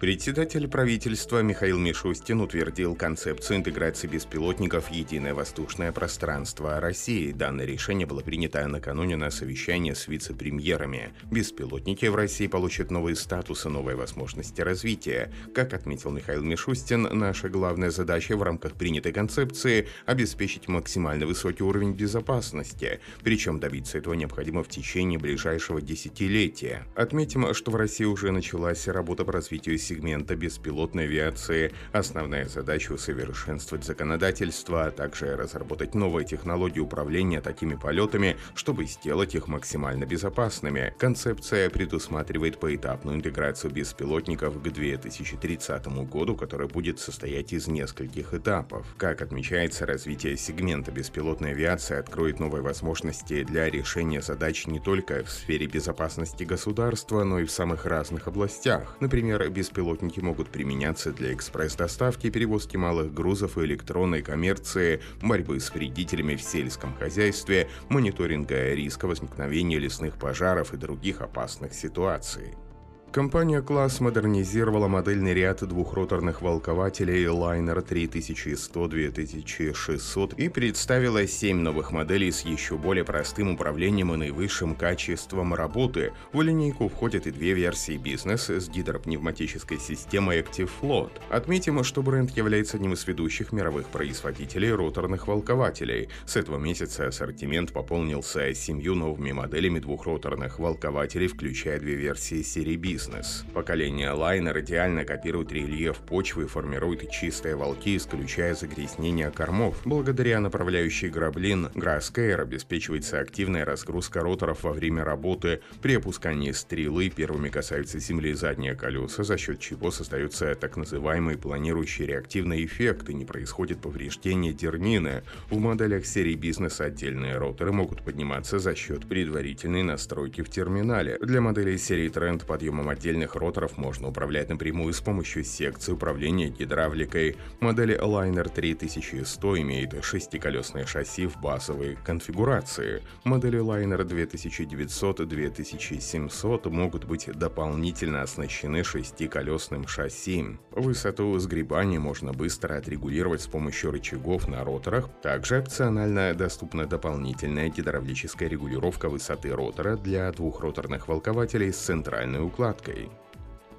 Председатель правительства Михаил Мишустин утвердил концепцию интеграции беспилотников в единое воздушное пространство России. Данное решение было принято накануне на совещании с вице-премьерами. Беспилотники в России получат новые статусы, новые возможности развития. Как отметил Михаил Мишустин, наша главная задача в рамках принятой концепции – обеспечить максимально высокий уровень безопасности. Причем добиться этого необходимо в течение ближайшего десятилетия. Отметим, что в России уже началась работа по развитию сегмента беспилотной авиации. Основная задача – усовершенствовать законодательство, а также разработать новые технологии управления такими полетами, чтобы сделать их максимально безопасными. Концепция предусматривает поэтапную интеграцию беспилотников к 2030 году, которая будет состоять из нескольких этапов. Как отмечается, развитие сегмента беспилотной авиации откроет новые возможности для решения задач не только в сфере безопасности государства, но и в самых разных областях. Например, беспилотные беспилотники могут применяться для экспресс-доставки, перевозки малых грузов и электронной коммерции, борьбы с вредителями в сельском хозяйстве, мониторинга риска возникновения лесных пожаров и других опасных ситуаций. Компания «Класс» модернизировала модельный ряд двухроторных волкователей Liner 3100-2600 и представила 7 новых моделей с еще более простым управлением и наивысшим качеством работы. В линейку входят и две версии бизнес с гидропневматической системой Active Float. Отметим, что бренд является одним из ведущих мировых производителей роторных волкователей. С этого месяца ассортимент пополнился семью новыми моделями двухроторных волкователей, включая две версии серии бизнес бизнес. Поколение лайнер идеально копирует рельеф почвы и формирует чистые волки, исключая загрязнение кормов. Благодаря направляющей граблин, Граскейр обеспечивается активная разгрузка роторов во время работы. При опускании стрелы первыми касаются земли задние колеса, за счет чего создается так называемый планирующий реактивный эффект и не происходит повреждение дернины. В моделях серии бизнес отдельные роторы могут подниматься за счет предварительной настройки в терминале. Для моделей серии тренд подъемом отдельных роторов можно управлять напрямую с помощью секции управления гидравликой. Модель Liner 3100 имеет шестиколесное шасси в базовой конфигурации. Модели Liner 2900-2700 могут быть дополнительно оснащены шестиколесным шасси. Высоту сгребания можно быстро отрегулировать с помощью рычагов на роторах. Также опционально доступна дополнительная гидравлическая регулировка высоты ротора для двухроторных волкователей с центральной укладкой укладкой.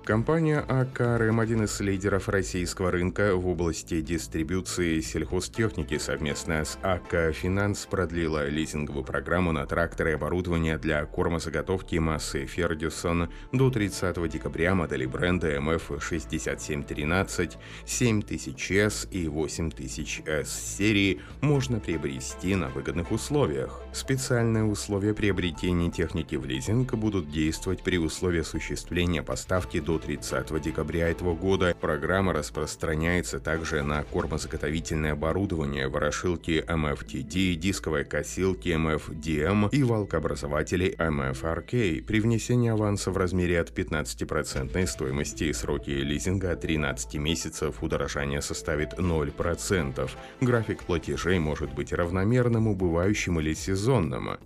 Компания АКРМ – один из лидеров российского рынка в области дистрибуции сельхозтехники совместно с АК Финанс продлила лизинговую программу на тракторы и оборудование для кормозаготовки массы Фердюсон до 30 декабря модели бренда MF6713, 7000S и 8000S серии можно приобрести на выгодных условиях. Специальные условия приобретения техники в лизинг будут действовать при условии осуществления поставки до 30 декабря этого года. Программа распространяется также на кормозаготовительное оборудование, ворошилки MFTD, дисковые косилки MFDM и валкообразователи MFRK. При внесении аванса в размере от 15% стоимости сроки лизинга от 13 месяцев удорожание составит 0%. График платежей может быть равномерным, убывающим или сезонным.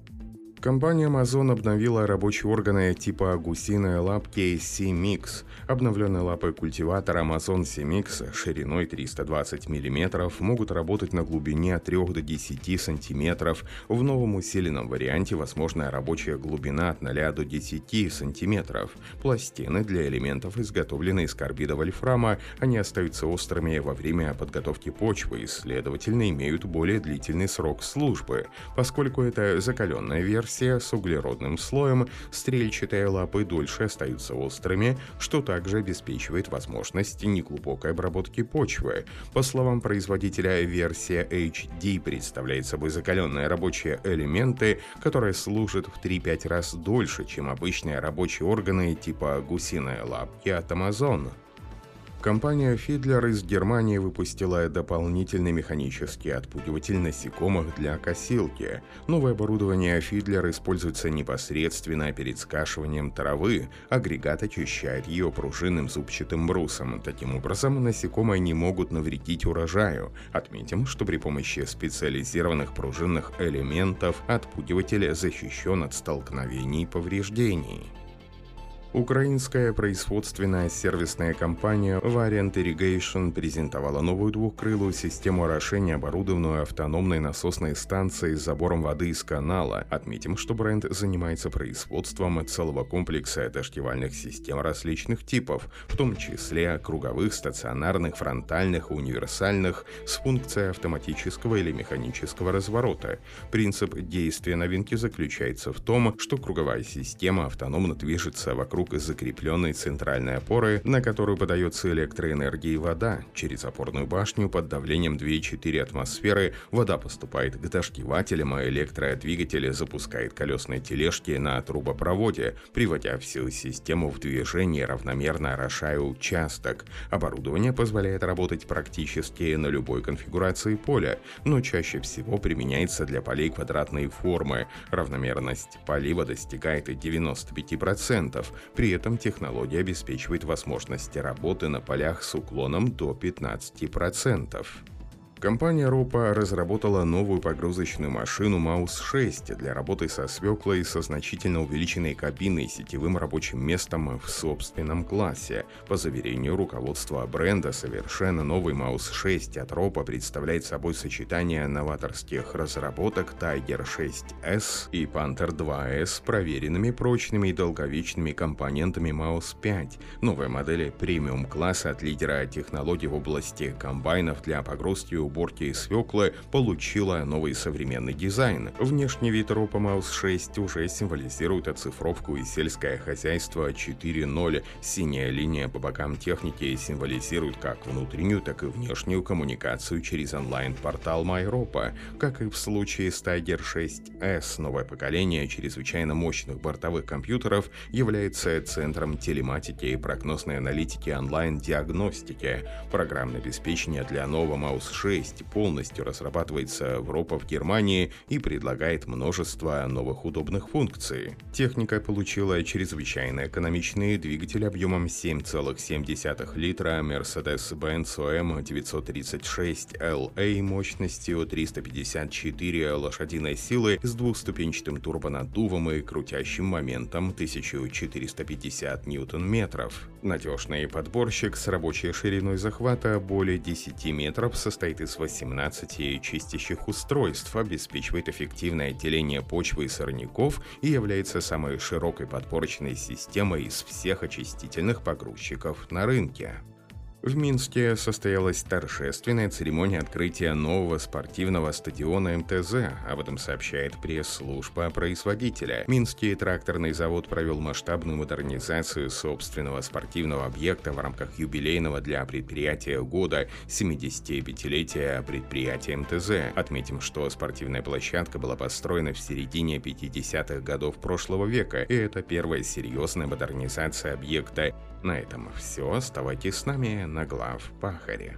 Компания Amazon обновила рабочие органы типа гусиной лапки C-Mix. Обновленные лапы культиватора Amazon C-Mix шириной 320 мм могут работать на глубине от 3 до 10 см. В новом усиленном варианте возможная рабочая глубина от 0 до 10 см. Пластины для элементов изготовлены из карбида вольфрама. Они остаются острыми во время подготовки почвы и, следовательно, имеют более длительный срок службы. Поскольку это закаленная версия, версия с углеродным слоем, стрельчатые лапы дольше остаются острыми, что также обеспечивает возможность неглубокой обработки почвы. По словам производителя, версия HD представляет собой закаленные рабочие элементы, которые служат в 3-5 раз дольше, чем обычные рабочие органы типа гусиные лапки от Amazon. Компания Fiedler из Германии выпустила дополнительный механический отпугиватель насекомых для косилки. Новое оборудование Fiedler используется непосредственно перед скашиванием травы. Агрегат очищает ее пружинным зубчатым брусом. Таким образом, насекомые не могут навредить урожаю. Отметим, что при помощи специализированных пружинных элементов отпугиватель защищен от столкновений и повреждений. Украинская производственная сервисная компания Variant Irrigation презентовала новую двухкрылую систему орошения, оборудованную автономной насосной станцией с забором воды из канала. Отметим, что бренд занимается производством целого комплекса дождевальных систем различных типов, в том числе круговых, стационарных, фронтальных универсальных с функцией автоматического или механического разворота. Принцип действия новинки заключается в том, что круговая система автономно движется вокруг вокруг закрепленной центральной опоры, на которую подается электроэнергия и вода. Через опорную башню под давлением 2,4 атмосферы вода поступает к дождевателям, а электродвигатель запускает колесные тележки на трубопроводе, приводя всю систему в движение, равномерно орошая участок. Оборудование позволяет работать практически на любой конфигурации поля, но чаще всего применяется для полей квадратной формы. Равномерность полива достигает 95%. При этом технология обеспечивает возможности работы на полях с уклоном до 15%. Компания Ропа разработала новую погрузочную машину Маус 6 для работы со свеклой со значительно увеличенной кабиной и сетевым рабочим местом в собственном классе. По заверению руководства бренда, совершенно новый Маус 6 от Ропа представляет собой сочетание новаторских разработок Tiger 6S и Panther 2S с проверенными прочными и долговечными компонентами Маус 5. Новая модель премиум-класса от лидера технологий в области комбайнов для погрузки и уборки свеклы получила новый современный дизайн. Внешний вид Ропа Маус 6 уже символизирует оцифровку и сельское хозяйство 4.0. Синяя линия по бокам техники символизирует как внутреннюю, так и внешнюю коммуникацию через онлайн-портал MyRopa. Как и в случае с Tiger 6S, новое поколение чрезвычайно мощных бортовых компьютеров является центром телематики и прогнозной аналитики онлайн-диагностики. Программное обеспечение для нового Маус 6 6 полностью разрабатывается в РОПа в Германии и предлагает множество новых удобных функций. Техника получила чрезвычайно экономичный двигатель объемом 7,7 литра Mercedes-Benz OM 936 LA мощностью 354 лошадиной силы с двухступенчатым турбонаддувом и крутящим моментом 1450 ньютон-метров. Надежный подборщик с рабочей шириной захвата более 10 метров состоит из 18 чистящих устройств, обеспечивает эффективное отделение почвы и сорняков и является самой широкой подпорочной системой из всех очистительных погрузчиков на рынке. В Минске состоялась торжественная церемония открытия нового спортивного стадиона МТЗ, об этом сообщает пресс-служба производителя. Минский тракторный завод провел масштабную модернизацию собственного спортивного объекта в рамках юбилейного для предприятия года 75-летия предприятия МТЗ. Отметим, что спортивная площадка была построена в середине 50-х годов прошлого века, и это первая серьезная модернизация объекта. На этом все. Оставайтесь с нами на глав Пахаре.